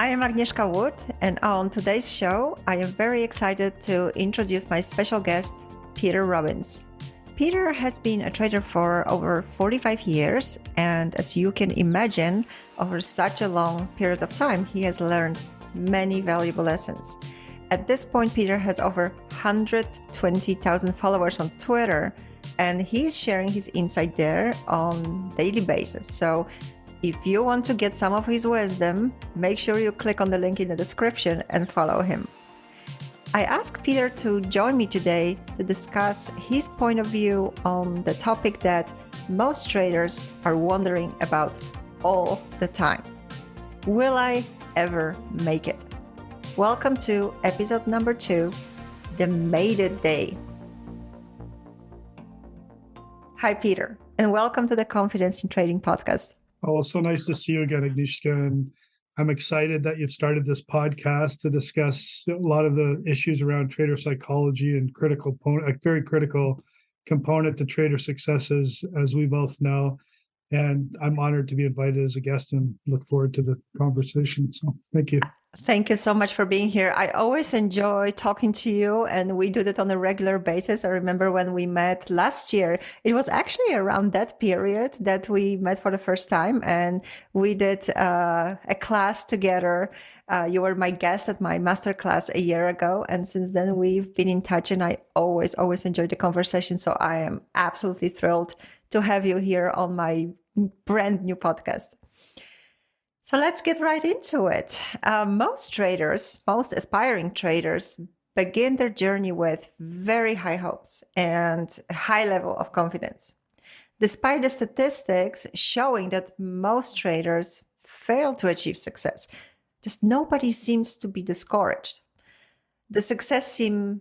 I am Agnieszka Wood, and on today's show, I am very excited to introduce my special guest, Peter Robbins. Peter has been a trader for over 45 years, and as you can imagine, over such a long period of time, he has learned many valuable lessons. At this point, Peter has over 120,000 followers on Twitter, and he's sharing his insight there on daily basis. So if you want to get some of his wisdom, make sure you click on the link in the description and follow him. I asked Peter to join me today to discuss his point of view on the topic that most traders are wondering about all the time Will I ever make it? Welcome to episode number two The Made It Day. Hi, Peter, and welcome to the Confidence in Trading podcast. Oh, so nice to see you again, Agnieszka. And I'm excited that you've started this podcast to discuss a lot of the issues around trader psychology and critical, a very critical component to trader successes, as we both know and I'm honored to be invited as a guest and look forward to the conversation. So thank you. Thank you so much for being here. I always enjoy talking to you, and we do that on a regular basis. I remember when we met last year, it was actually around that period that we met for the first time, and we did uh, a class together. Uh, you were my guest at my master class a year ago, and since then we've been in touch, and I always, always enjoy the conversation. So I am absolutely thrilled to have you here on my brand new podcast. So let's get right into it. Uh, most traders, most aspiring traders, begin their journey with very high hopes and a high level of confidence. Despite the statistics showing that most traders fail to achieve success, just nobody seems to be discouraged. The success seems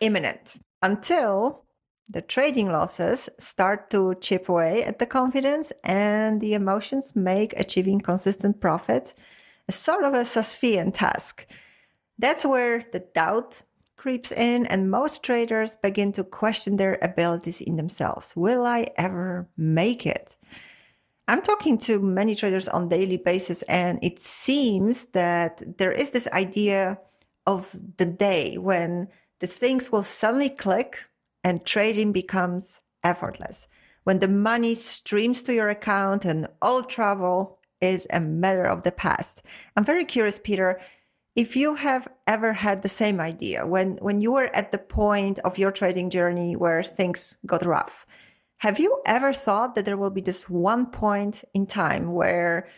imminent until the trading losses start to chip away at the confidence, and the emotions make achieving consistent profit a sort of a Sisyphean task. That's where the doubt creeps in, and most traders begin to question their abilities in themselves. Will I ever make it? I'm talking to many traders on daily basis, and it seems that there is this idea of the day when the things will suddenly click and trading becomes effortless. When the money streams to your account and all travel is a matter of the past. I'm very curious, Peter, if you have ever had the same idea when, when you were at the point of your trading journey where things got rough. Have you ever thought that there will be this one point in time where,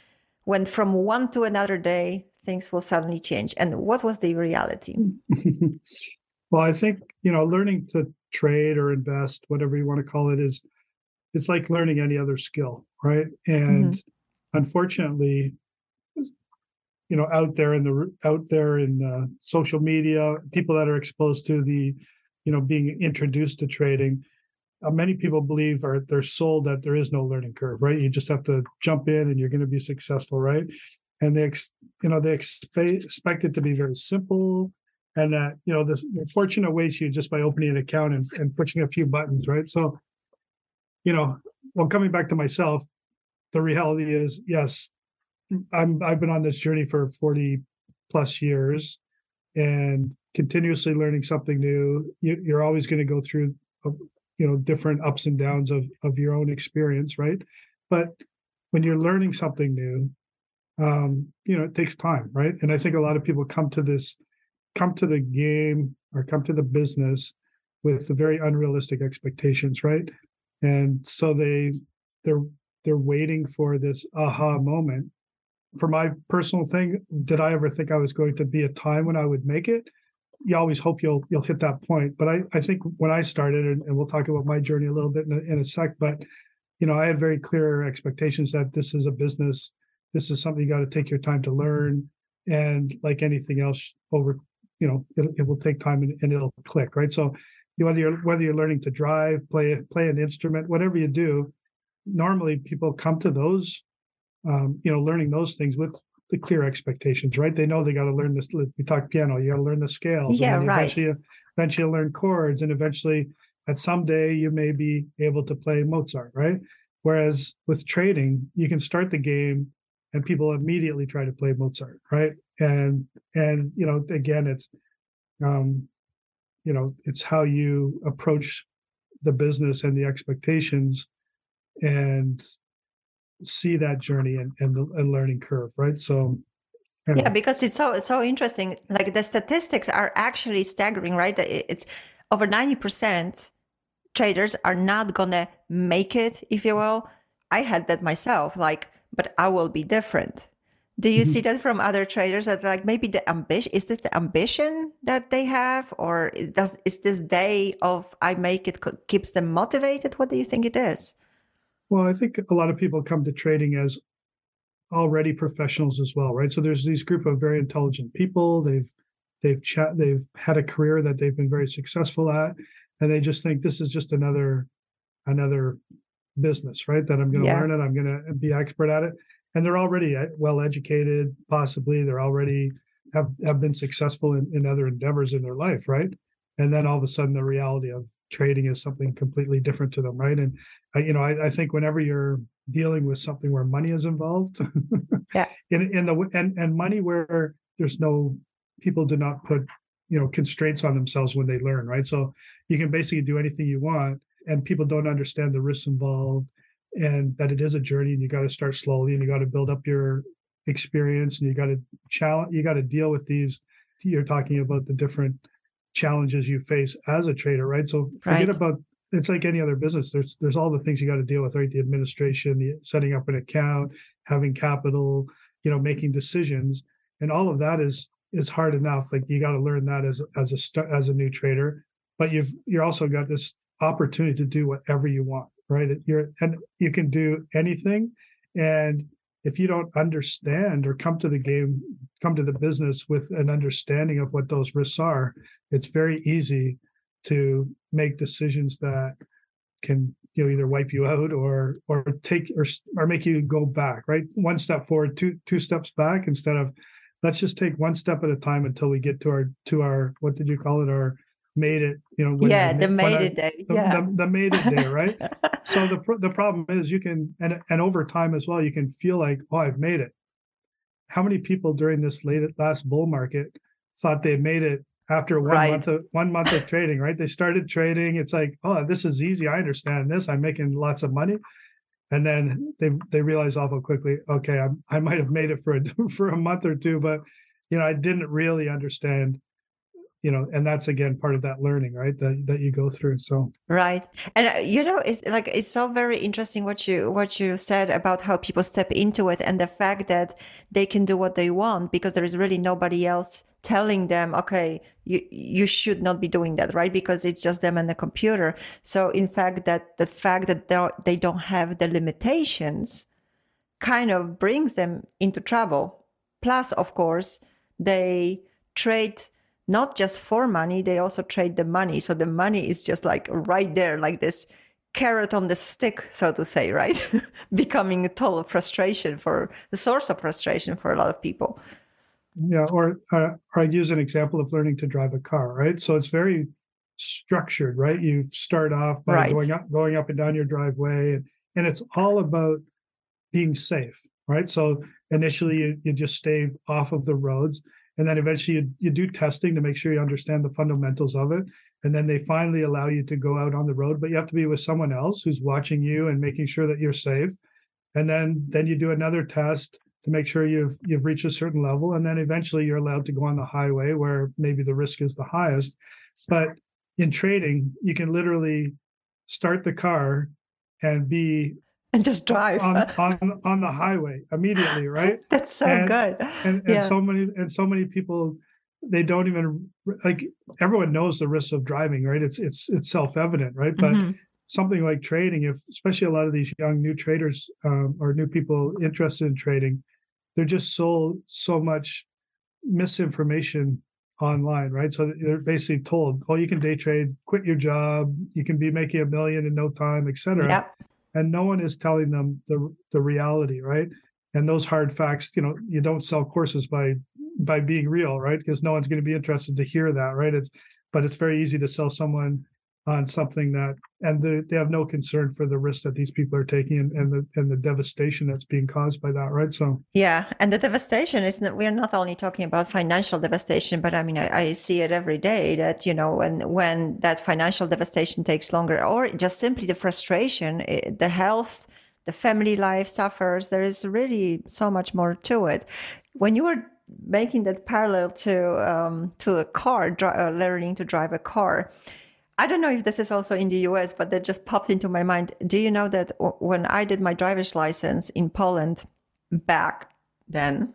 when from one to another day, things will suddenly change? And what was the reality? well, I think, you know, learning to trade or invest, whatever you want to call it, is it's like learning any other skill, right? And mm-hmm. unfortunately, you know, out there in the out there in uh, social media, people that are exposed to the, you know, being introduced to trading, uh, many people believe or they're sold that there is no learning curve, right? You just have to jump in and you're going to be successful, right? And they, ex, you know, they expect expect it to be very simple, and that you know this fortune awaits you just by opening an account and, and pushing a few buttons right? So you know well coming back to myself the reality is yes i'm i've been on this journey for 40 plus years and continuously learning something new. You, are always going to go through uh, you know different ups and downs of of your own experience right? But when you're learning something new um you know it takes time right? And i think a lot of people come to this come to the game or come to the business with very unrealistic expectations, right? And so they they're they're waiting for this aha moment. For my personal thing, did I ever think I was going to be a time when I would make it? You always hope you'll you'll hit that point. But I, I think when I started, and, and we'll talk about my journey a little bit in a, in a sec, but you know, I had very clear expectations that this is a business. This is something you got to take your time to learn. And like anything else, over you know it, it will take time and, and, it'll click right? So whether you're whether you're learning to drive play play an instrument whatever you do normally people come to those um, you know learning those things with the clear expectations right? They know they got to learn this we talk piano you got to learn the scales yeah and right. eventually eventually learn chords and eventually at some day you may be able to play mozart right? Whereas with trading you can start the game and people immediately try to play Mozart, right? And and you know again it's um you know it's how you approach the business and the expectations and see that journey and and, the, and learning curve right? So yeah. Because it's so so interesting like the statistics are actually staggering right? It's over 90% traders are not gonna make it if you will. I had that myself like but i will be different do you mm-hmm. see that from other traders that like maybe the ambition is this the ambition that they have, or does is this day of I make it keeps them motivated? What do you think it is? Well, I think a lot of people come to trading as already professionals as well, right? So there's these group of very intelligent people. They've they've chat they've had a career that they've been very successful at, and they just think this is just another another business, right? That I'm going to yeah. learn it, I'm going to be expert at it and they're already uh, well educated possibly. They're already have have been successful in, in other endeavors in their life right? And then all of a sudden the reality of trading is something completely different to them right? And I, you know I, I think whenever you're dealing with something where money is involved yeah. in, in the and and money where there's no people do not put you know constraints on themselves when they learn right? So you can basically do anything you want and people don't understand the risks involved and that it is a journey and you got to start slowly and you got to build up your experience and you got to challenge you got to deal with these you're talking about the different challenges you face as a trader right? So forget right. about it's like any other business there's there's all the things you got to deal with right? The administration the setting up an account having capital you know making decisions and all of that is is hard enough like you got to learn that as as a as a new trader but you've you're also got this opportunity to do whatever you want right? You're and you can do anything, and if you don't understand or come to the game, come to the business with an understanding of what those risks are, it's very easy to make decisions that can you know either wipe you out or or take or or make you go back right one step forward two two steps back instead of let's just take one step at a time until we get to our to our what did you call it our made it you know yeah the made it day yeah. the, the made it day right so the the problem is you can and and over time as well you can feel like oh i've made it. How many people during this late last bull market thought they made it after one right. month of one month of trading right? They started trading. It's like oh this is easy. I understand this. I'm making lots of money. And then they they realize awful quickly okay I'm, i might have made it for a for a month or two but you know i didn't really understand you know and that's again part of that learning right that that you go through so. Right and uh, you know it's like it's so very interesting what you what you said about how people step into it and the fact that they can do what they want because there is really nobody else telling them okay you you should not be doing that right because it's just them and the computer. So in fact that the fact that they don't have the limitations kind of brings them into trouble. Plus of course they trade not just for money, they also trade the money. So the money is just like right there, like this carrot on the stick, so to say, right? Becoming a total frustration for the source of frustration for a lot of people. Yeah, or uh, or I'd use an example of learning to drive a car, right? So it's very structured, right? You start off by right. going up, going up and down your driveway, and, and it's all about being safe, right? So initially, you, you just stay off of the roads, and then eventually you, you do testing to make sure you understand the fundamentals of it and then they finally allow you to go out on the road but you have to be with someone else who's watching you and making sure that you're safe. And then then you do another test to make sure you've you've reached a certain level and then eventually you're allowed to go on the highway where maybe the risk is the highest. But in trading you can literally start the car and be and just drive on, on, on the highway immediately, right? That's so and, good. And, and yeah. so many and so many people they don't even like everyone knows the risks of driving, right? It's it's it's self evident, right? But mm-hmm. something like trading, if especially a lot of these young new traders um, or new people interested in trading, they're just so so much misinformation online, right? So they're basically told, "Oh, you can day trade, quit your job, you can be making a million in no time, etc." Yep and no one is telling them the the reality right? And those hard facts you know you don't sell courses by by being real right? Because no one's going to be interested to hear that right? It's but it's very easy to sell someone on something that and the, they have no concern for the risk that these people are taking and, and the and the devastation that's being caused by that right? So yeah and the devastation is that we're not only talking about financial devastation but i mean I, I, see it every day that you know when when that financial devastation takes longer or just simply the frustration eh, the health the family life suffers there is really so much more to it. When you were making that parallel to um, to a car dri- uh, learning to drive a car I don't know if this is also in the US, but that just popped into my mind. Do you know that when I did my driver's license in Poland back then,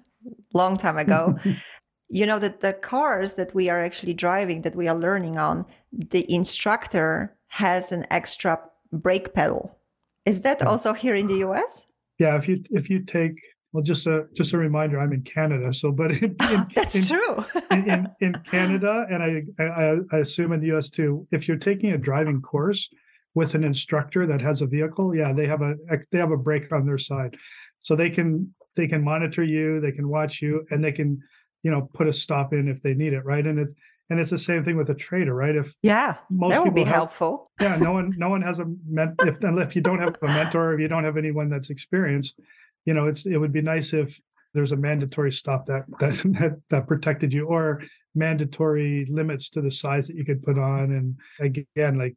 long time ago, you know that the cars that we are actually driving, that we are learning on, the instructor has an extra brake pedal. Is that also here in the US? Yeah, if you if you take well, just a just a reminder, I'm in Canada. So, but in, in, that's in, true. in, in, Canada, and I, I, I assume in the U.S. too, if you're taking a driving course with an instructor that has a vehicle, yeah, they have a they have a brake on their side, so they can they can monitor you, they can watch you, and they can you know put a stop in if they need it, right? And it's and it's the same thing with a trader, right? If yeah, most that would be have, helpful. yeah, no one no one has a ment if if you don't have a mentor, if you don't have anyone that's experienced you know, it's it would be nice if there's a mandatory stop that that that, that protected you or mandatory limits to the size that you could put on. And again, like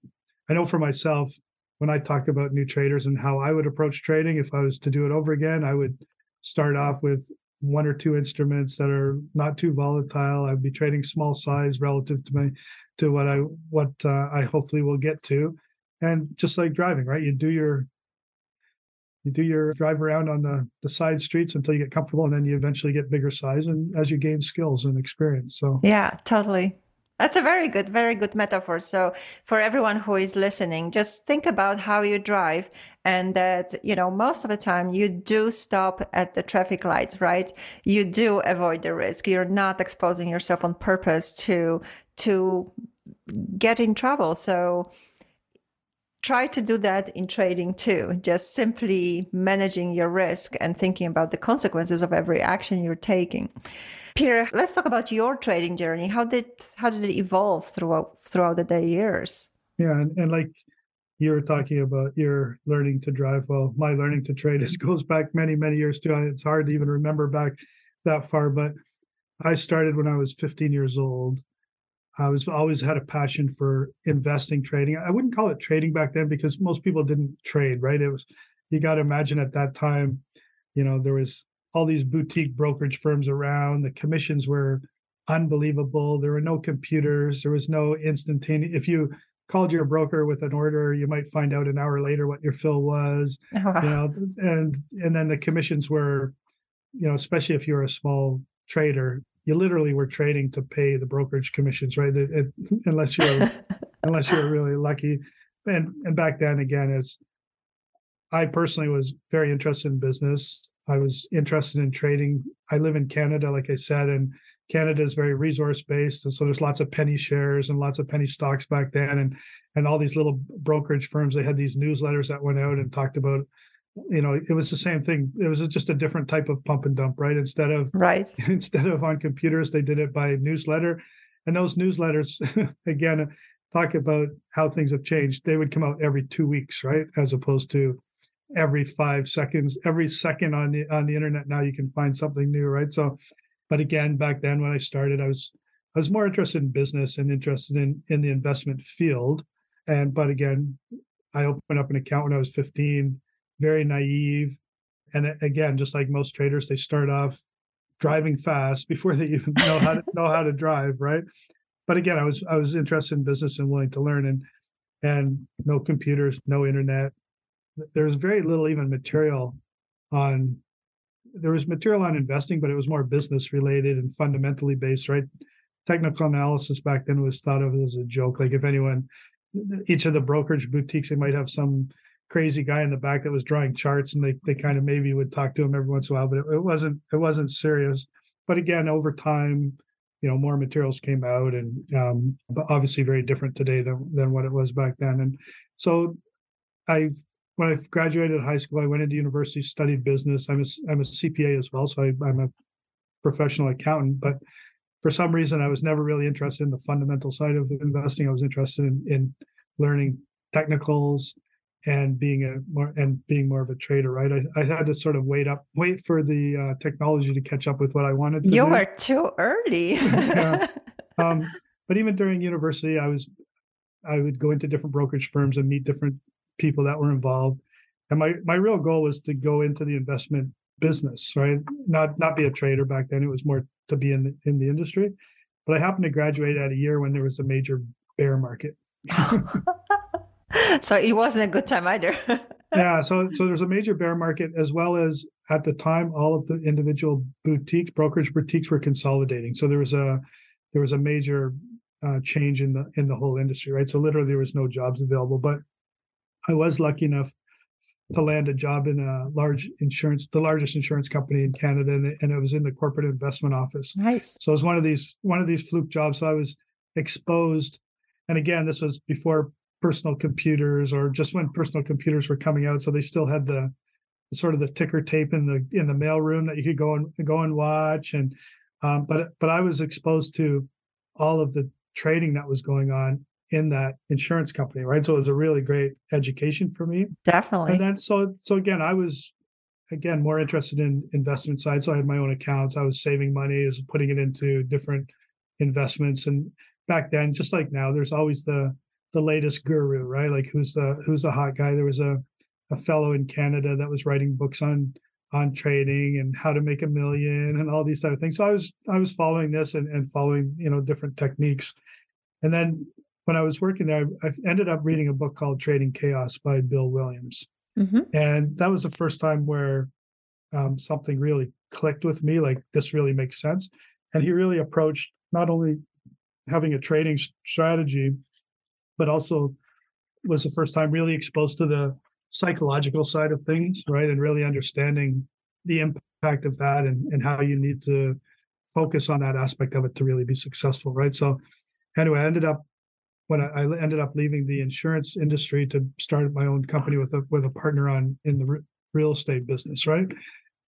I know for myself, when I talk about new traders and how I would approach trading, if I was to do it over again, I would start off with one or two instruments that are not too volatile. I'd be trading small size relative to my to what I what uh, I hopefully will get to, and just like driving, right? You do your you do your drive around on the, the side streets until you get comfortable and then you eventually get bigger size and as you gain skills and experience so. Yeah totally. That's a very good very good metaphor. So for everyone who is listening just think about how you drive and that you know most of the time you do stop at the traffic lights right? You do avoid the risk. You're not exposing yourself on purpose to to get in trouble. So try to do that in trading too just simply managing your risk and thinking about the consequences of every action you're taking. Peter let's talk about your trading journey. How did how did it evolve throughout throughout the years? Yeah and, and like you were talking about your learning to drive well. My learning to trade is goes back many many years too. It's hard to even remember back that far but i started when i was 15 years old I was always had a passion for investing, trading. I wouldn't call it trading back then because most people didn't trade, right? It was you got to imagine at that time, you know, there was all these boutique brokerage firms around. The commissions were unbelievable. There were no computers. There was no instantaneous. If you called your broker with an order, you might find out an hour later what your fill was. Oh. You know, and and then the commissions were, you know, especially if you're a small trader, you literally were trading to pay the brokerage commissions, right? It, it, unless you're unless you're really lucky. And and back then again, it's I personally was very interested in business. I was interested in trading. I live in Canada, like I said, and Canada is very resource based, and so there's lots of penny shares and lots of penny stocks back then, and and all these little brokerage firms. They had these newsletters that went out and talked about you know it was the same thing. It was just a different type of pump and dump right? Instead of right. instead of on computers they did it by newsletter. And those newsletters again uh, talk about how things have changed. They would come out every two weeks right? As opposed to every five seconds. Every second on the on the internet now you can find something new right? So but again back then when i started i was i was more interested in business and interested in in the investment field. And but again i opened up an account when i was 15 very naive. And again, just like most traders, they start off driving fast before they even know how to know how to drive, right? But again, I was I was interested in business and willing to learn and and no computers, no internet. There was very little even material on there was material on investing, but it was more business related and fundamentally based, right? Technical analysis back then was thought of as a joke. Like if anyone, each of the brokerage boutiques, they might have some crazy guy in the back that was drawing charts and they, they kind of maybe would talk to him every once in a while but it, it, wasn't it wasn't serious. But again over time you know more materials came out and um, but obviously very different today than, than what it was back then. And so i when i graduated high school i went into university studied business. I'm a, I'm a cpa as well so I, i'm a professional accountant but for some reason i was never really interested in the fundamental side of investing. I was interested in, in learning technicals and being a more and being more of a trader, right? I, I had to sort of wait up, wait for the uh, technology to catch up with what I wanted to you do. were too early. yeah. um, but even during university, I was I would go into different brokerage firms and meet different people that were involved. And my my real goal was to go into the investment business, right? Not not be a trader back then. It was more to be in the, in the industry. But I happened to graduate at a year when there was a major bear market. so it wasn't a good time either. yeah, so so there's a major bear market as well as at the time all of the individual boutiques, brokerage boutiques were consolidating. So there was a there was a major uh, change in the in the whole industry, right? So literally there was no jobs available. But I was lucky enough to land a job in a large insurance, the largest insurance company in Canada, and, and it was in the corporate investment office. Nice. So it was one of these one of these fluke jobs. So I was exposed, and again, this was before personal computers or just when personal computers were coming out. So they still had the sort of the ticker tape in the in the mail room that you could go and go and watch. And um, but but I was exposed to all of the trading that was going on in that insurance company, right? So it was a really great education for me. Definitely. And then so so again, I was again more interested in investment side. So I had my own accounts. I was saving money, I was putting it into different investments. And back then, just like now, there's always the the latest guru, right? Like who's the who's the hot guy? There was a a fellow in Canada that was writing books on on trading and how to make a million and all these type of things. So I was I was following this and, and following, you know, different techniques. And then when I was working there, I ended up reading a book called Trading Chaos by Bill Williams. Mm-hmm. And that was the first time where um, something really clicked with me like this really makes sense. And he really approached not only having a trading strategy, but also was the first time really exposed to the psychological side of things, right? And really understanding the impact of that and, and how you need to focus on that aspect of it to really be successful, right? So, anyway, I ended up when I, I ended up leaving the insurance industry to start my own company with a with a partner on in the re- real estate business, right?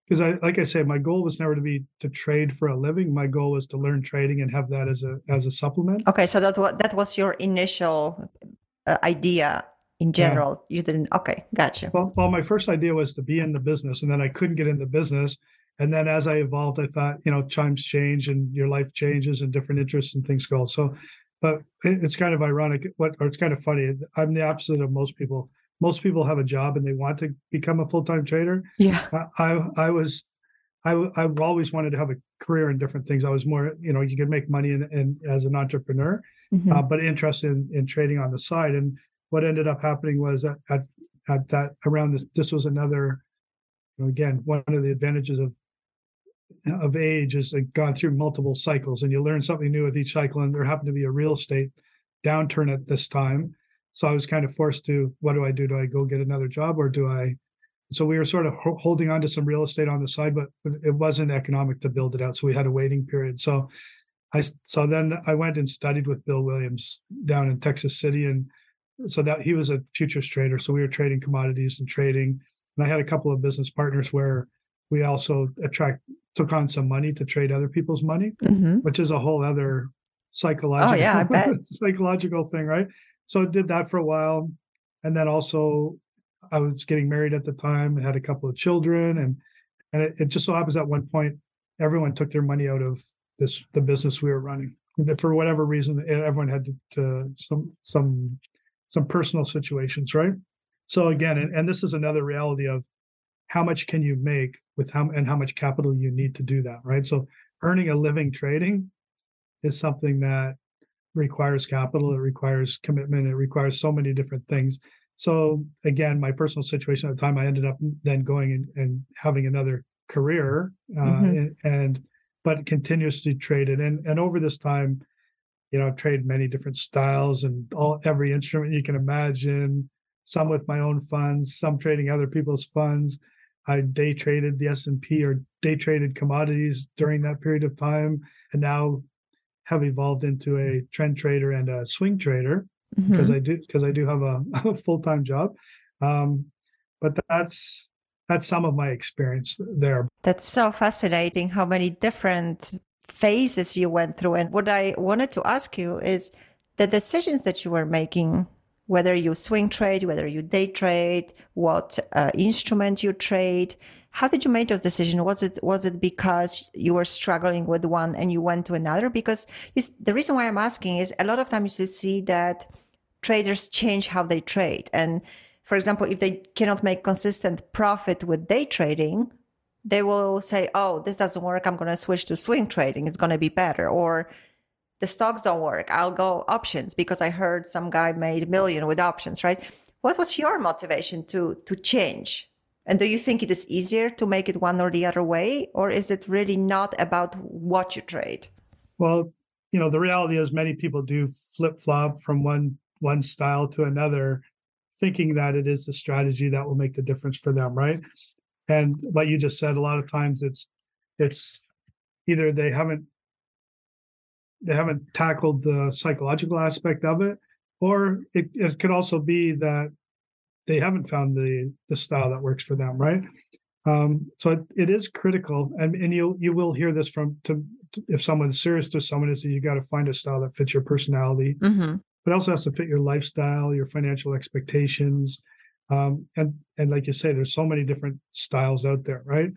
Because I, like I said, my goal was never to be to trade for a living. My goal was to learn trading and have that as a as a supplement. Okay, so that was that was your initial uh, idea in general. Yeah. You didn't. Okay, gotcha. Well, well, my first idea was to be in the business, and then I couldn't get in the business. And then as I evolved, I thought, you know, times change and your life changes and different interests and things go. So, but it's kind of ironic. What or it's kind of funny. I'm the opposite of most people. Most people have a job and they want to become a full time trader. Yeah. I I was I I've always wanted to have a career in different things. I was more, you know, you could make money in, in as an entrepreneur, mm-hmm. uh, but interested in, in trading on the side. And what ended up happening was at, at, at that around this, this was another, you know, again, one of the advantages of of age is like gone through multiple cycles and you learn something new with each cycle. And there happened to be a real estate downturn at this time. So I was kind of forced to, what do I do? Do I go get another job or do I? So we were sort of holding on to some real estate on the side, but it wasn't economic to build it out. So we had a waiting period. So I, so then I went and studied with Bill Williams down in Texas City and so that he was a futures trader. So we were trading commodities and trading. And I had a couple of business partners where we also attract took on some money to trade other people's money, mm-hmm. which is a whole other psychological oh, yeah, I bet. psychological thing, right? So I did that for a while. And then also I was getting married at the time and had a couple of children. And and it, it just so happens at one point everyone took their money out of this the business we were running. For whatever reason, everyone had to, to some some some personal situations, right? So again, and, and this is another reality of how much can you make with how and how much capital you need to do that, right? So earning a living trading is something that requires capital, it requires commitment, it requires so many different things. So again, my personal situation at the time, I ended up then going and, and having another career, uh, mm-hmm. and, and, but continuously traded. And and over this time, you know, I've traded many different styles and all every instrument you can imagine. Some with my own funds, some trading other people's funds. I day traded the S and P or day traded commodities during that period of time, and now have evolved into a trend trader and a swing trader mm-hmm. because I do because I do have a, a full time job. Um, but that's that's some of my experience there. That's so fascinating. How many different phases you went through. And what I wanted to ask you is the decisions that you were making whether you swing trade, whether you day trade, what uh, instrument you trade. How did you make those decisions? Was it was it because you were struggling with one and you went to another? Because the reason why I'm asking is a lot of times you see that traders change how they trade. And for example, if they cannot make consistent profit with day trading, they will say, "Oh, this doesn't work. I'm going to switch to swing trading. It's going to be better." Or the stocks don't work. I'll go options because I heard some guy made a million with options, right? What was your motivation to to change? And do you think it is easier to make it one or the other way, or is it really not about what you trade? Well, you know, the reality is many people do flip flop from one one style to another, thinking that it is the strategy that will make the difference for them, right? And like you just said, a lot of times it's it's either they haven't they haven't tackled the psychological aspect of it, or it, it could also be that they haven't found the the style that works for them, right? Um, so it, it is critical, and and you you will hear this from to, to if someone's serious to someone is that you got to find a style that fits your personality, mm-hmm. but also has to fit your lifestyle, your financial expectations, um, and and like you say, there's so many different styles out there, right?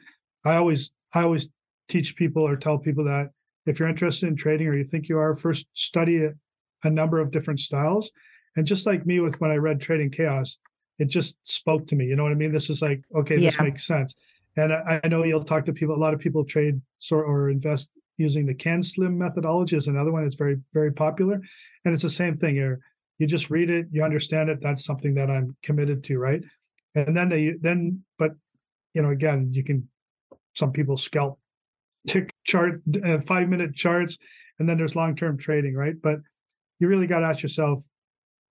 I always I always teach people or tell people that if you're interested in trading or you think you are, first study a, a number of different styles. And just like me with when I read Trading Chaos, it just spoke to me. You know what I mean? This is like, okay, yeah. this makes sense. And I, I, know you'll talk to people. A lot of people trade or, or invest using the CanSlim methodology is another one that's very, very popular. And it's the same thing here. You just read it, you understand it. That's something that I'm committed to, right? And then they then, but you know, again, you can. Some people scalp tick chart, uh, five minute charts, and then there's long term trading, right? But you really got to ask yourself,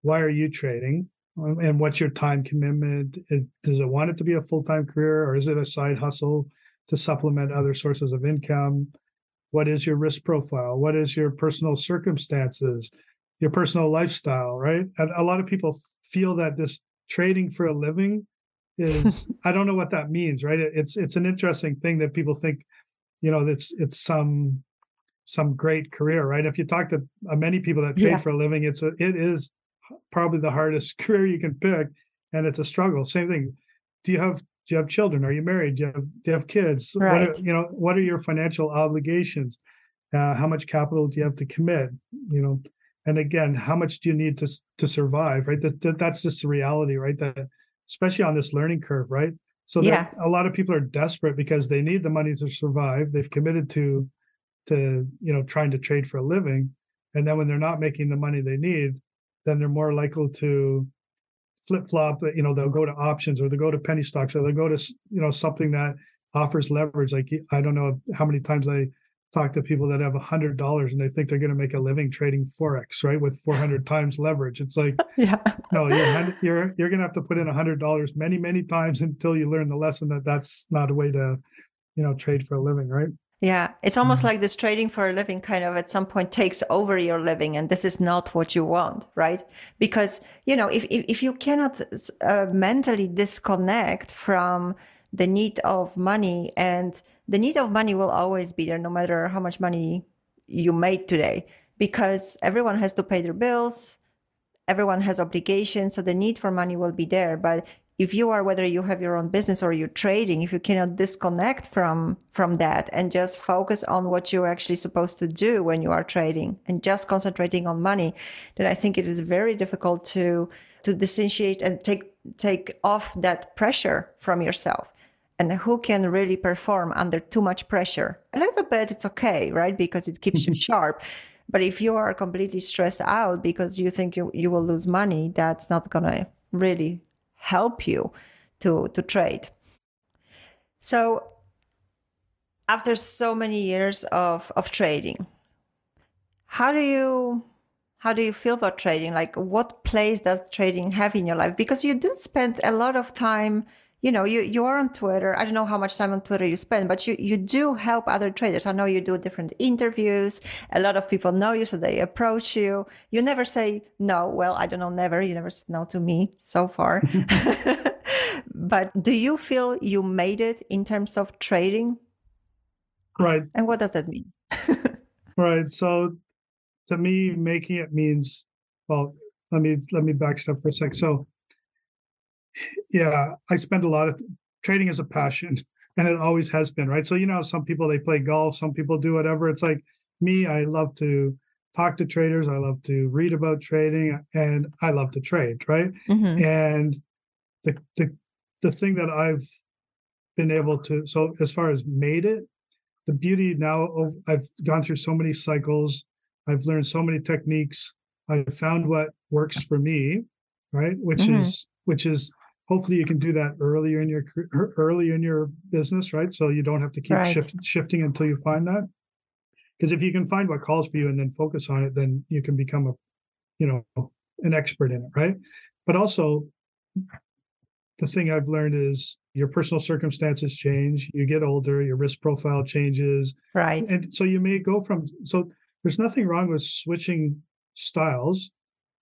why are you trading? Um, and what's your time commitment? does it want it to be a full time career or is it a side hustle to supplement other sources of income? What is your risk profile? What is your personal circumstances, your personal lifestyle, right? And a lot of people feel that this trading for a living is I don't know what that means, right? It's it's an interesting thing that people think, you know, it's it's some some great career, right? If you talk to uh, many people that trade yeah. for a living, it's a it is probably the hardest career you can pick, and it's a struggle. Same thing. Do you have do you have children? Are you married? Do you have do you have kids? Right. What are, you know, what are your financial obligations? Uh, how much capital do you have to commit? You know, and again, how much do you need to to survive? Right. That, that that's just the reality, right? That especially on this learning curve, right? So yeah. a lot of people are desperate because they need the money to survive. They've committed to to you know trying to trade for a living, and then when they're not making the money they need, then they're more likely to flip flop. You know, they'll go to options or they'll go to penny stocks or they'll go to you know something that offers leverage. Like I don't know how many times I talk to people that have a hundred dollars and they think they're going to make a living trading forex, right, with four hundred times leverage. It's like, yeah, no, you're you're you're going to have to put in a hundred dollars many many times until you learn the lesson that that's not a way to, you know, trade for a living, right? Yeah, it's almost mm-hmm. like this trading for a living kind of at some point takes over your living, and this is not what you want, right? Because you know, if if, if you cannot uh, mentally disconnect from the need of money, and the need of money will always be there, no matter how much money you made today, because everyone has to pay their bills, everyone has obligations, so the need for money will be there. But if you are whether you have your own business or you're trading if you cannot disconnect from from that and just focus on what you're actually supposed to do when you are trading and just concentrating on money then i think it is very difficult to to differentiate and take take off that pressure from yourself. And who can really perform under too much pressure? A little bit it's okay right? Because it keeps you sharp. But if you are completely stressed out because you think you, you will lose money that's not going to really help you to to trade. So after so many years of of trading how do you how do you feel about trading? Like what place does trading have in your life? Because you do spend a lot of time you know you you are on twitter. I don't know how much time on twitter you spend but you you do help other traders. I know you do different interviews. A lot of people know you so they approach you. You never say no. Well i don't know never. You never said no to me so far. But do you feel you made it in terms of trading? Right. And what does that mean? Right. So to me making it means well let me let me back step for a sec. So, yeah, I spend a lot of trading as a passion, and it always has been, right? So you know, some people they play golf, some people do whatever. It's like me, I love to talk to traders, I love to read about trading, and I love to trade, right? Mm-hmm. And the the the thing that I've been able to so as far as made it, the beauty now of I've gone through so many cycles, I've learned so many techniques, I've found what works for me, right? Which mm-hmm. is which is hopefully you can do that earlier in your er, early in your business, right? So you don't have to keep right. shift, shifting until you find that. Because if you can find what calls for you and then focus on it, then you can become a, you know, an expert in it, right? But also, the thing I've learned is your personal circumstances change. You get older, your risk profile changes, right? And so you may go from so. There's nothing wrong with switching styles,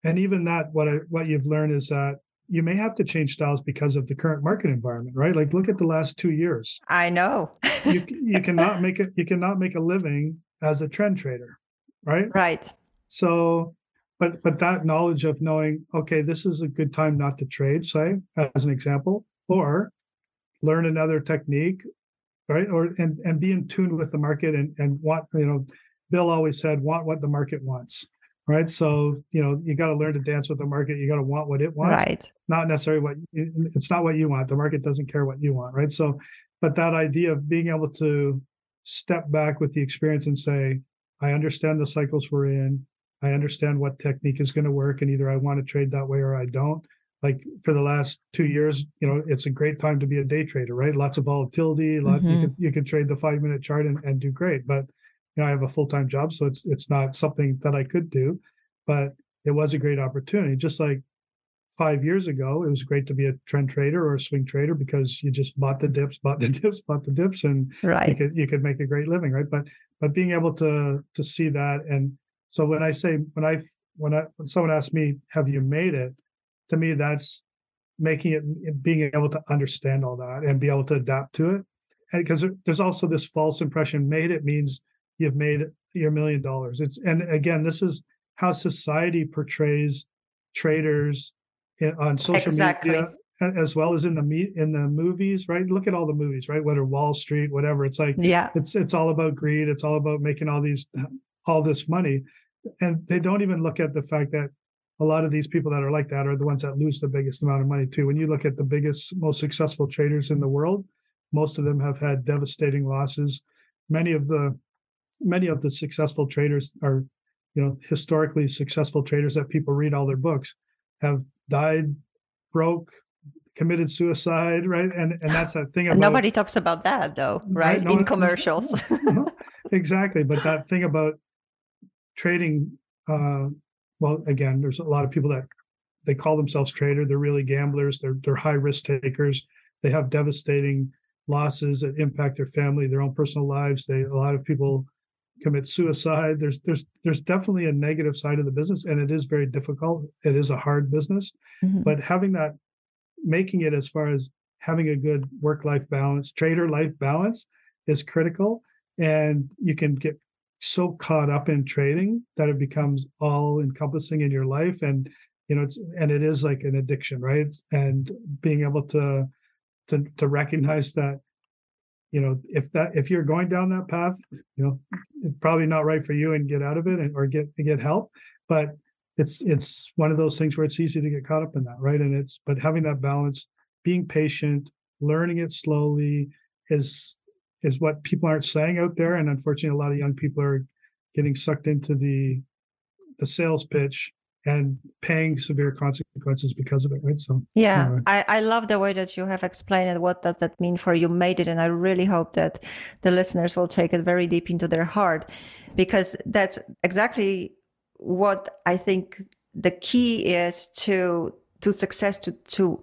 and even that, what I what you've learned is that you may have to change styles because of the current market environment, right? Like look at the last two years. I know. you you cannot make it. You cannot make a living as a trend trader, right? Right. So, but but that knowledge of knowing, okay, this is a good time not to trade, say, as an example, or learn another technique, right? Or and and be in tune with the market and and want you know, Bill always said, want what the market wants, right? So you know, you got to learn to dance with the market. You got to want what it wants, right? Not necessarily what it's not what you want. The market doesn't care what you want, right? So, but that idea of being able to step back with the experience and say, I understand the cycles we're in. I understand what technique is going to work, and either I want to trade that way or I don't. Like for the last two years, you know, it's a great time to be a day trader, right? Lots of volatility, lots mm-hmm. you can you can trade the five minute chart and, and do great. But you know, I have a full time job, so it's it's not something that I could do. But it was a great opportunity. Just like five years ago, it was great to be a trend trader or a swing trader because you just bought the dips, bought the dips, bought the dips, and right. you could you could make a great living, right? But but being able to to see that, and so when I say when I when I when someone asks me, "Have you made it?" to me, that's making it being able to understand all that and be able to adapt to it. Because there's also this false impression: made it means you've made your million dollars. It's and again, this is how society portrays traders on social exactly. media as well as in the meet in the movies right? Look at all the movies right? Whether wall street whatever it's like yeah. it's it's all about greed it's all about making all these all this money. And they don't even look at the fact that a lot of these people that are like that are the ones that lose the biggest amount of money too. When you look at the biggest most successful traders in the world most of them have had devastating losses. Many of the many of the successful traders are you know historically successful traders that people read all their books have died, broke, committed suicide, right? And and that's that thing about nobody talks about that though, right? right? No, In commercials. no, exactly. But that thing about trading, uh, well, again, there's a lot of people that they call themselves trader. They're really gamblers. They're they're high risk takers. They have devastating losses that impact their family, their own personal lives. They a lot of people commit suicide. There's there's there's definitely a negative side of the business, and it is very difficult. It is a hard business, mm-hmm. but having that, making it as far as having a good work life balance, trader life balance, is critical. And you can get so caught up in trading that it becomes all encompassing in your life, and you know, it's and it is like an addiction, right? And being able to to to recognize that you know if that if you're going down that path you know it's probably not right for you and get out of it and, or get get help. But it's it's one of those things where it's easy to get caught up in that right? And it's but having that balance being patient learning it slowly is is what people aren't saying out there. And unfortunately a lot of young people are getting sucked into the the sales pitch and paying severe consequences because of it right? So yeah anyway. I, I love the way that you have explained it. What does that mean for you? Made it and i really hope that the listeners will take it very deep into their heart because that's exactly what i think the key is to to success to to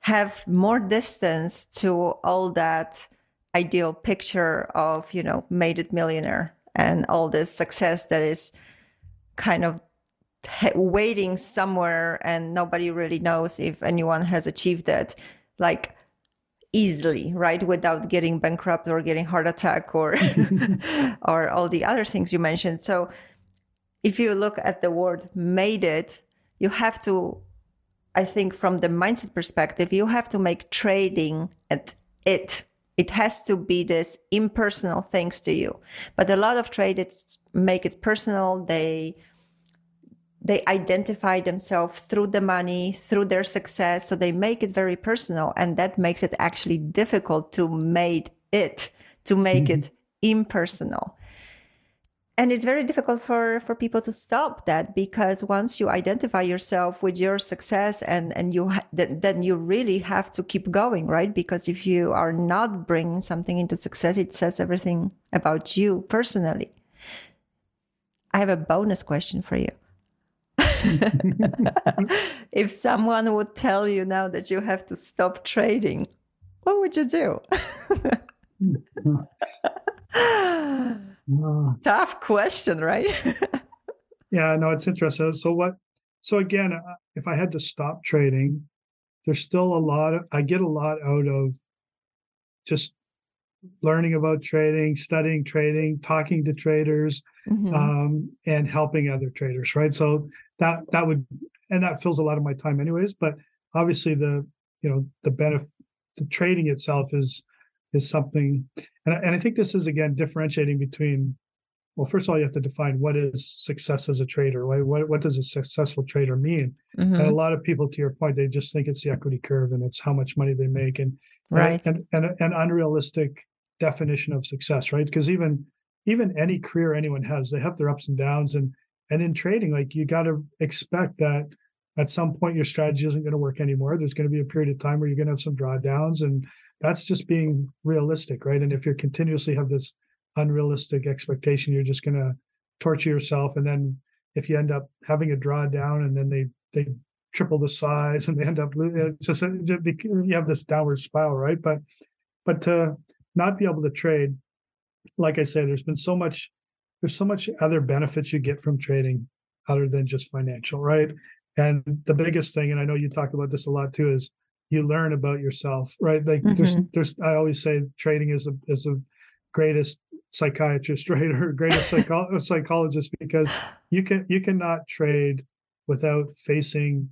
have more distance to all that ideal picture of you know made it millionaire and all this success that is kind of waiting somewhere and nobody really knows if anyone has achieved that like easily right? Without getting bankrupt or getting heart attack or or all the other things you mentioned. So if you look at the word made it you have to i think from the mindset perspective you have to make trading at it. It has to be this impersonal things to you. But a lot of traders make it personal. They they identify themselves through the money through their success so they make it very personal and that makes it actually difficult to make it to make mm-hmm. it impersonal. And it's very difficult for for people to stop that because once you identify yourself with your success and and you then, then you really have to keep going right? Because if you are not bringing something into success it says everything about you personally. I have a bonus question for you if someone would tell you now that you have to stop trading what would you do Tough question, right? yeah, no, it's interesting. So what? So again, uh, if I had to stop trading, there's still a lot of. I get a lot out of just learning about trading, studying trading, talking to traders, mm-hmm. um, and helping other traders. Right. So that that would and that fills a lot of my time, anyways. But obviously, the you know the benefit, the trading itself is is something and I, and I think this is again differentiating between well first of all you have to define what is success as a trader right? what, what does a successful trader mean mm-hmm. and a lot of people to your point they just think it's the equity curve and it's how much money they make and right and, and an unrealistic definition of success right because even even any career anyone has they have their ups and downs and and in trading like you got to expect that at some point your strategy isn't going to work anymore. There's going to be a period of time where you're going to have some drawdowns and that's just being realistic right? And if you continuously have this unrealistic expectation you're just going to torture yourself and then if you end up having a drawdown and then they they triple the size and they end up it's just you have this downward spiral right? But but to not be able to trade like i say there's been so much there's so much other benefits you get from trading other than just financial right and the biggest thing and i know you talk about this a lot too is you learn about yourself, right? Like mm-hmm. there's there's I always say trading is a is a greatest psychiatrist, right, or greatest psycho- psychologist because you can you cannot trade without facing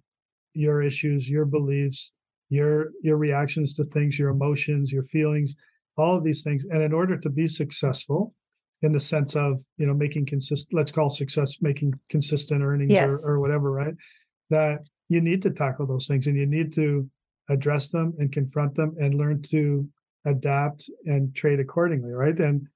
your issues, your beliefs, your your reactions to things, your emotions, your feelings, all of these things. And in order to be successful, in the sense of you know making consistent, let's call success making consistent earnings yes. or, or whatever, right? That you need to tackle those things and you need to address them and confront them and learn to adapt and trade accordingly right and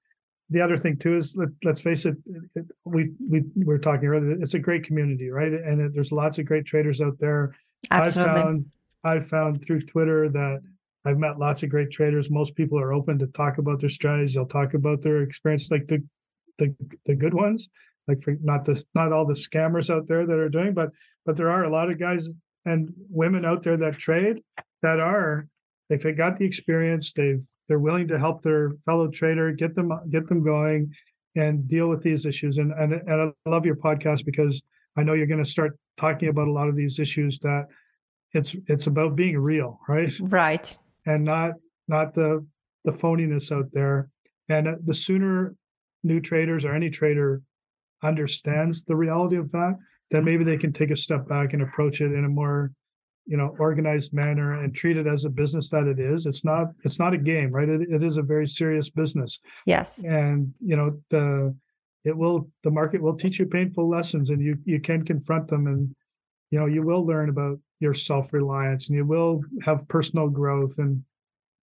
the other thing too is let, us face it, it, we we were talking earlier it's a great community right and it, there's lots of great traders out there Absolutely. i found i found through twitter that i've met lots of great traders. Most people are open to talk about their strategies. They'll talk about their experience like the the, the good ones like for not the not all the scammers out there that are doing but but there are a lot of guys and women out there that trade that are they've got the experience they've they're willing to help their fellow trader get them get them going and deal with these issues. And and, and i love your podcast because i know you're going to start talking about a lot of these issues that it's it's about being real right? Right and not not the the phoniness out there. And uh, the sooner new traders or any trader understands the reality of that then maybe they can take a step back and approach it in a more you know organized manner and treat it as a business that it is. It's not it's not a game right? It, it is a very serious business. Yes. And you know the it will the market will teach you painful lessons and you you can confront them and you know you will learn about your self-reliance and you will have personal growth and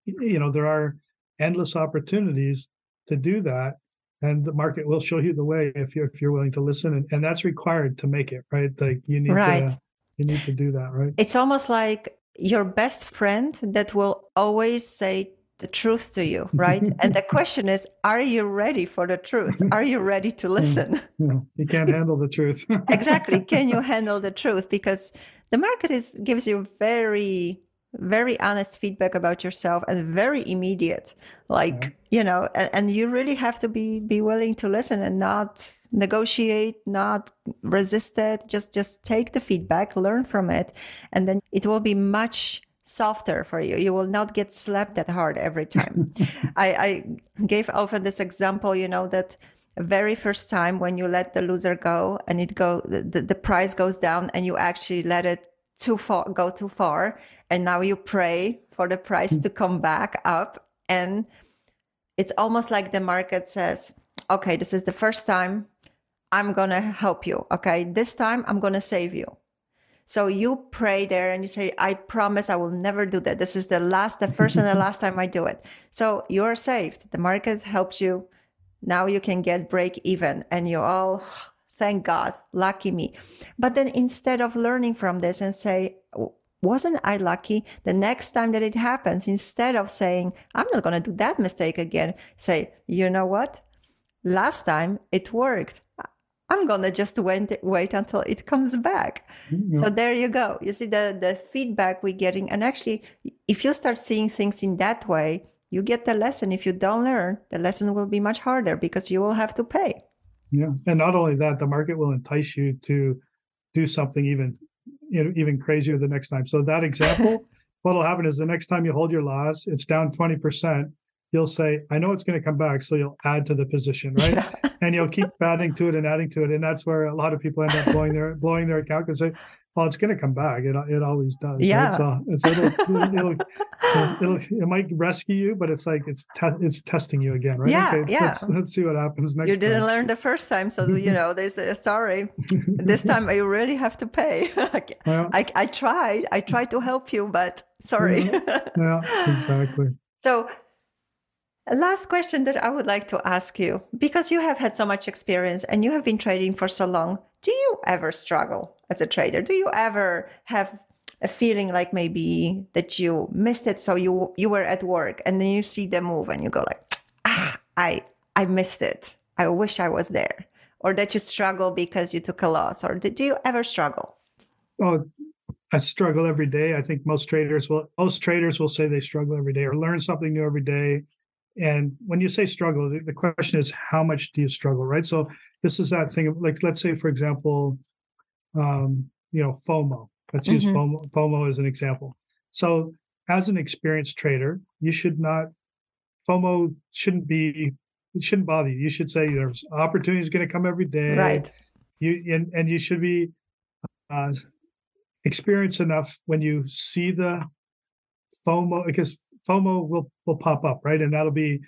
you know there are endless opportunities to do that and the market will show you the way if you're if you're willing to listen and, and that's required to make it right like you need right. to you need to do that right it's almost like your best friend that will always say the truth to you right? And the question is are you ready for the truth? Are you ready to listen? you can't handle the truth. Exactly. Can you handle the truth? Because the market is gives you very very honest feedback about yourself and very immediate. Like you know and, and, you really have to be be willing to listen and not negotiate not resist it. Just just take the feedback learn from it and then it will be much softer for you. You will not get slapped that hard every time. I, I gave often this example you know that very first time when you let the loser go and it go the, the price goes down and you actually let it too far go too far. And now you pray for the price to come back up. And it's almost like the market says okay this is the first time. I'm going to help you okay? This time i'm going to save you so you pray there and you say i promise i will never do that. This is the last the first and the last time i do it. So you're saved. The market helps you. Now you can get break even and you all thank god lucky me. But then instead of learning from this and say wasn't i lucky? The next time that it happens instead of saying i'm not going to do that mistake again say you know what? Last time it worked i'm going to just wait, wait until it comes back mm-hmm. so there you go you see the the feedback we're getting and actually if you start seeing things in that way you get the lesson. If you don't learn, the lesson will be much harder because you will have to pay. Yeah, and not only that, the market will entice you to do something even you know, even crazier the next time. So that example, what'll happen is the next time you hold your loss, it's down twenty percent. You'll say, "I know it's going to come back," so you'll add to the position, right? Yeah. and you'll keep adding to it and adding to it, and that's where a lot of people end up blowing their blowing their account because they well, it's going to come back. It it always does. Yeah. Right? So, so it'll, it'll, it'll, it might rescue you, but it's like it's te- it's testing you again, right? Yeah, okay, yeah. Let's, let's, see what happens next. You didn't time. learn the first time, so you know they say sorry. this time you really have to pay. well, I I tried. I tried to help you, but sorry. yeah, yeah exactly. So last question that I would like to ask you because you have had so much experience and you have been trading for so long do you ever struggle as a trader? Do you ever have a feeling like maybe that you missed it so you you were at work and then you see the move and you go like ah i i missed it. I wish i was there. Or that you struggle because you took a loss or did you ever struggle? Oh i struggle every day. I think most traders will most traders will say they struggle every day or learn something new every day and when you say struggle the, question is how much do you struggle right? So this is that thing of like let's say for example um, you know fomo. Let's mm-hmm. use FOMO, FOMO as an example. So as an experienced trader you should not fomo shouldn't be it shouldn't bother you. You should say there's opportunities going to come every day. Right. You and, and you should be uh, experienced enough when you see the fomo because fomo will will pop up right? And that'll be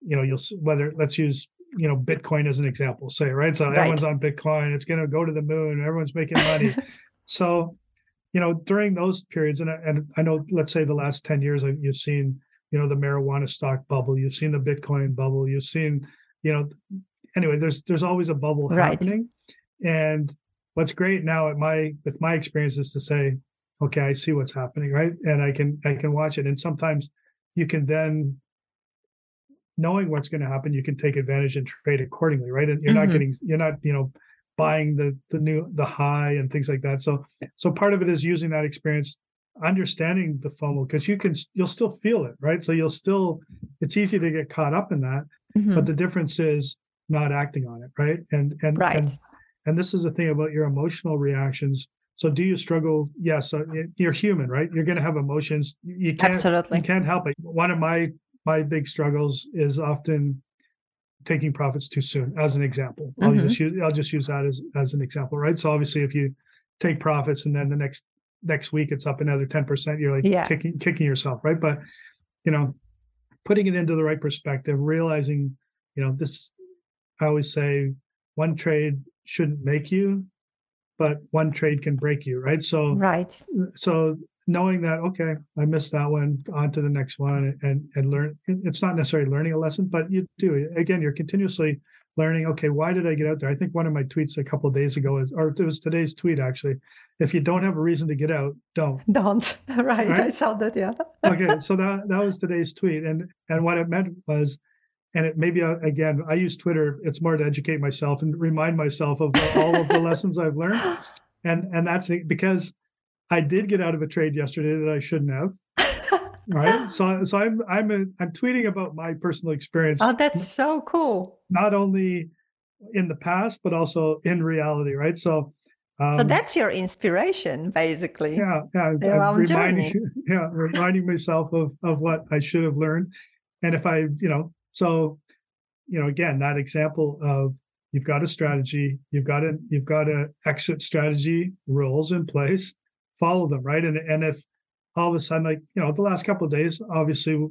you know you'll whether let's use you know bitcoin as an example say right? So right. everyone's on bitcoin it's going to go to the moon everyone's making money. So you know during those periods and I, and I know let's say the last 10 years you've seen you know the marijuana stock bubble you've seen the bitcoin bubble you've seen you know anyway there's there's always a bubble right. happening. And what's great now at my with my experience is to say okay i see what's happening right? And i can i can watch it. And sometimes you can then knowing what's going to happen, you can take advantage and trade accordingly, right? And you're mm-hmm. not getting, you're not, you know, buying the the new the high and things like that. So so part of it is using that experience, understanding the FOMO because you can you'll still feel it, right? So you'll still it's easy to get caught up in that, mm-hmm. but the difference is not acting on it, right? And and right. and and this is the thing about your emotional reactions. So do you struggle? Yes, you're human, right? You're going to have emotions. You can't Absolutely. you can't help it. One of my my big struggles is often taking profits too soon as an example i'll mm-hmm. just use i'll just use that as as an example right so obviously if you take profits and then the next next week it's up another 10% you're like yeah. kicking kicking yourself right but you know putting it into the right perspective realizing you know this i always say one trade shouldn't make you but one trade can break you right? So right. so knowing that okay i missed that one on to the next one and and learn it's not necessarily learning a lesson but you do again you're continuously learning okay why did i get out there? I think one of my tweets a couple of days ago is or it was today's tweet actually if you don't have a reason to get out don't. Don't. Right, right? i saw that yeah. Okay so that that was today's tweet and and what it meant was and it maybe uh, again i use twitter it's more to educate myself and remind myself of all of the lessons i've learned and and that's because I did get out of a trade yesterday that I shouldn't have. right. So so I'm I'm a, I'm tweeting about my personal experience. Oh, that's so cool. Not only in the past, but also in reality, right? So um, so that's your inspiration, basically. Yeah, yeah. I'm reminding, yeah, reminding myself of of what I should have learned, and if I, you know, so you know, again, that example of you've got a strategy, you've got a you've got a exit strategy rules in place, follow them, right? And and if all of a sudden, like you know, the last couple of days, obviously,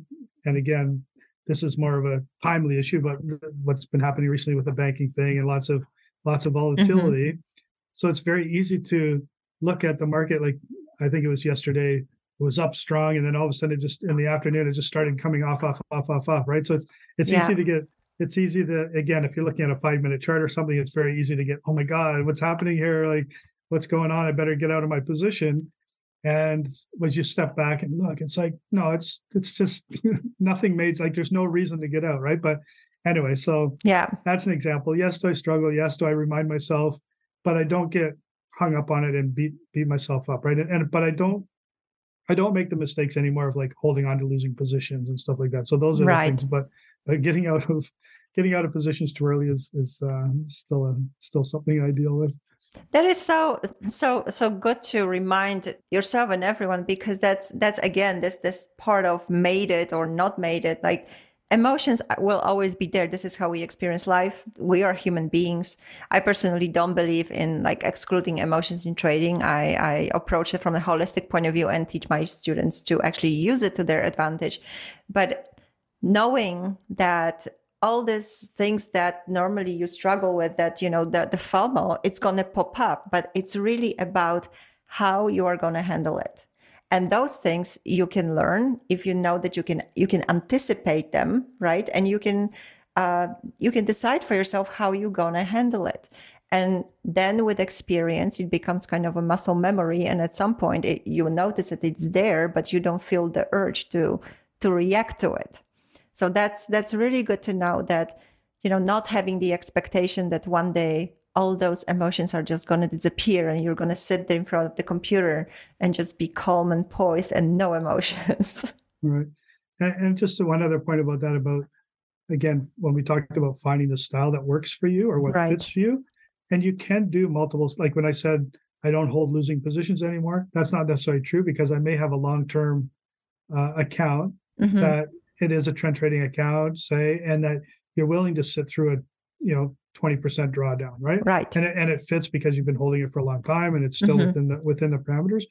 and again, this is more of a timely issue, but what's been happening recently with the banking thing and lots of lots of mm-hmm. volatility. Mm-hmm. So it's very easy to look at the market like I think it was yesterday was up strong and then all of a sudden it just in the afternoon it just started coming off off off off off right? So it's it's yeah. easy to get it's easy to again if you're looking at a five minute chart or something it's very easy to get oh my god what's happening here? Like what's going on? I better get out of my position. And when you step back and look it's like no it's it's just nothing made like there's no reason to get out right? But anyway so yeah. that's an example. Yes do i struggle? Yes do i remind myself? But i don't get hung up on it and beat beat myself up right? And, and but i don't I don't make the mistakes anymore of like holding on to losing positions and stuff like that. So those are right. the things. But, but getting out of getting out of positions too early is is uh, still a still something I deal with. That is so so so good to remind yourself and everyone because that's that's again this this part of made it or not made it like emotions uh, will always be there. This is how we experience life. We are human beings. I personally don't believe in like excluding emotions in trading. I, I approach it from a holistic point of view and teach my students to actually use it to their advantage. But knowing that all these things that normally you struggle with that you know the, the fomo it's going to pop up but it's really about how you are going to handle it and those things you can learn if you know that you can you can anticipate them right? And you can uh, you can decide for yourself how you're gonna handle it. And then with experience it becomes kind of a muscle memory. And at some point it, you notice that it's there but you don't feel the urge to to react to it. So that's that's really good to know that you know not having the expectation that one day all those emotions are just going to disappear and you're going to sit there in front of the computer and just be calm and poised and no emotions right and, and just one other point about that about again when we talked about finding the style that works for you or what right. fits for you and you can do multiples like when i said i don't hold losing positions anymore that's not necessarily true because i may have a long-term uh, account mm-hmm. that it is a trend trading account say and that you're willing to sit through a you know 20% drawdown, right? Right. And it, and it fits because you've been holding it for a long time and it's still mm-hmm. within the within the parameters.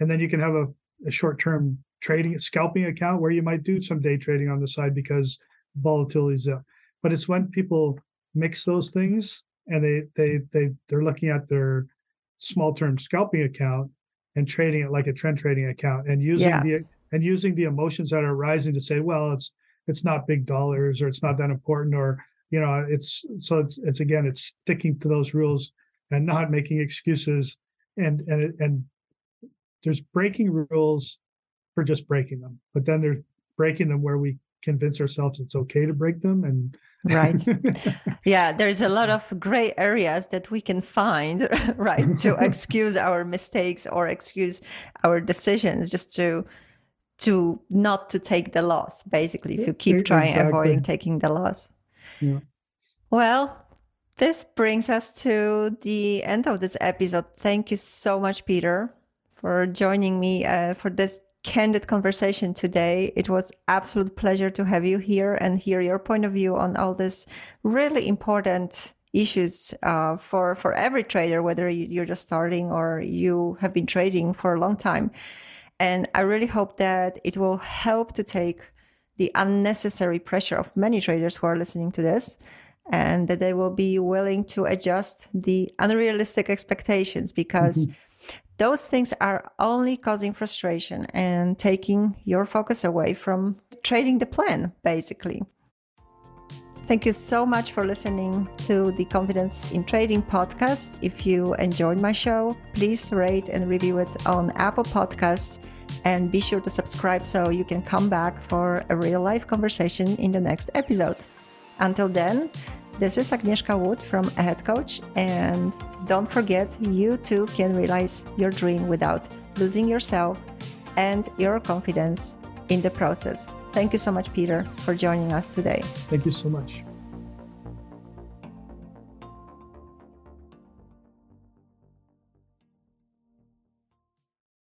And then you can have a, a short-term trading scalping account where you might do some day trading on the side because volatility is up. But it's when people mix those things and they they they they're looking at their small term scalping account and trading it like a trend trading account and using yeah. the and using the emotions that are rising to say, well, it's it's not big dollars or it's not that important or you know it's so it's it's again it's sticking to those rules and not making excuses. And and and there's breaking rules for just breaking them but then there's breaking them where we convince ourselves it's okay to break them and right. Yeah there's a lot of gray areas that we can find right to excuse our mistakes or excuse our decisions just to to not to take the loss basically if you keep trying exactly. avoiding taking the loss yeah. Well, this brings us to the end of this episode. Thank you so much, Peter, for joining me uh, for this candid conversation today. It was absolute pleasure to have you here and hear your point of view on all this really important issues uh, for for every trader, whether you're just starting or you have been trading for a long time. And I really hope that it will help to take the unnecessary pressure of many traders who are listening to this and that they will be willing to adjust the unrealistic expectations because mm-hmm. those things are only causing frustration and taking your focus away from trading the plan basically Thank you so much for listening to the Confidence in Trading podcast. If you enjoyed my show, please rate and review it on Apple Podcasts and be sure to subscribe so you can come back for a real life conversation in the next episode. Until then, this is Agnieszka Wood from Ahead Coach, and don't forget you too can realize your dream without losing yourself and your confidence in the process. Thank you so much, Peter, for joining us today. Thank you so much.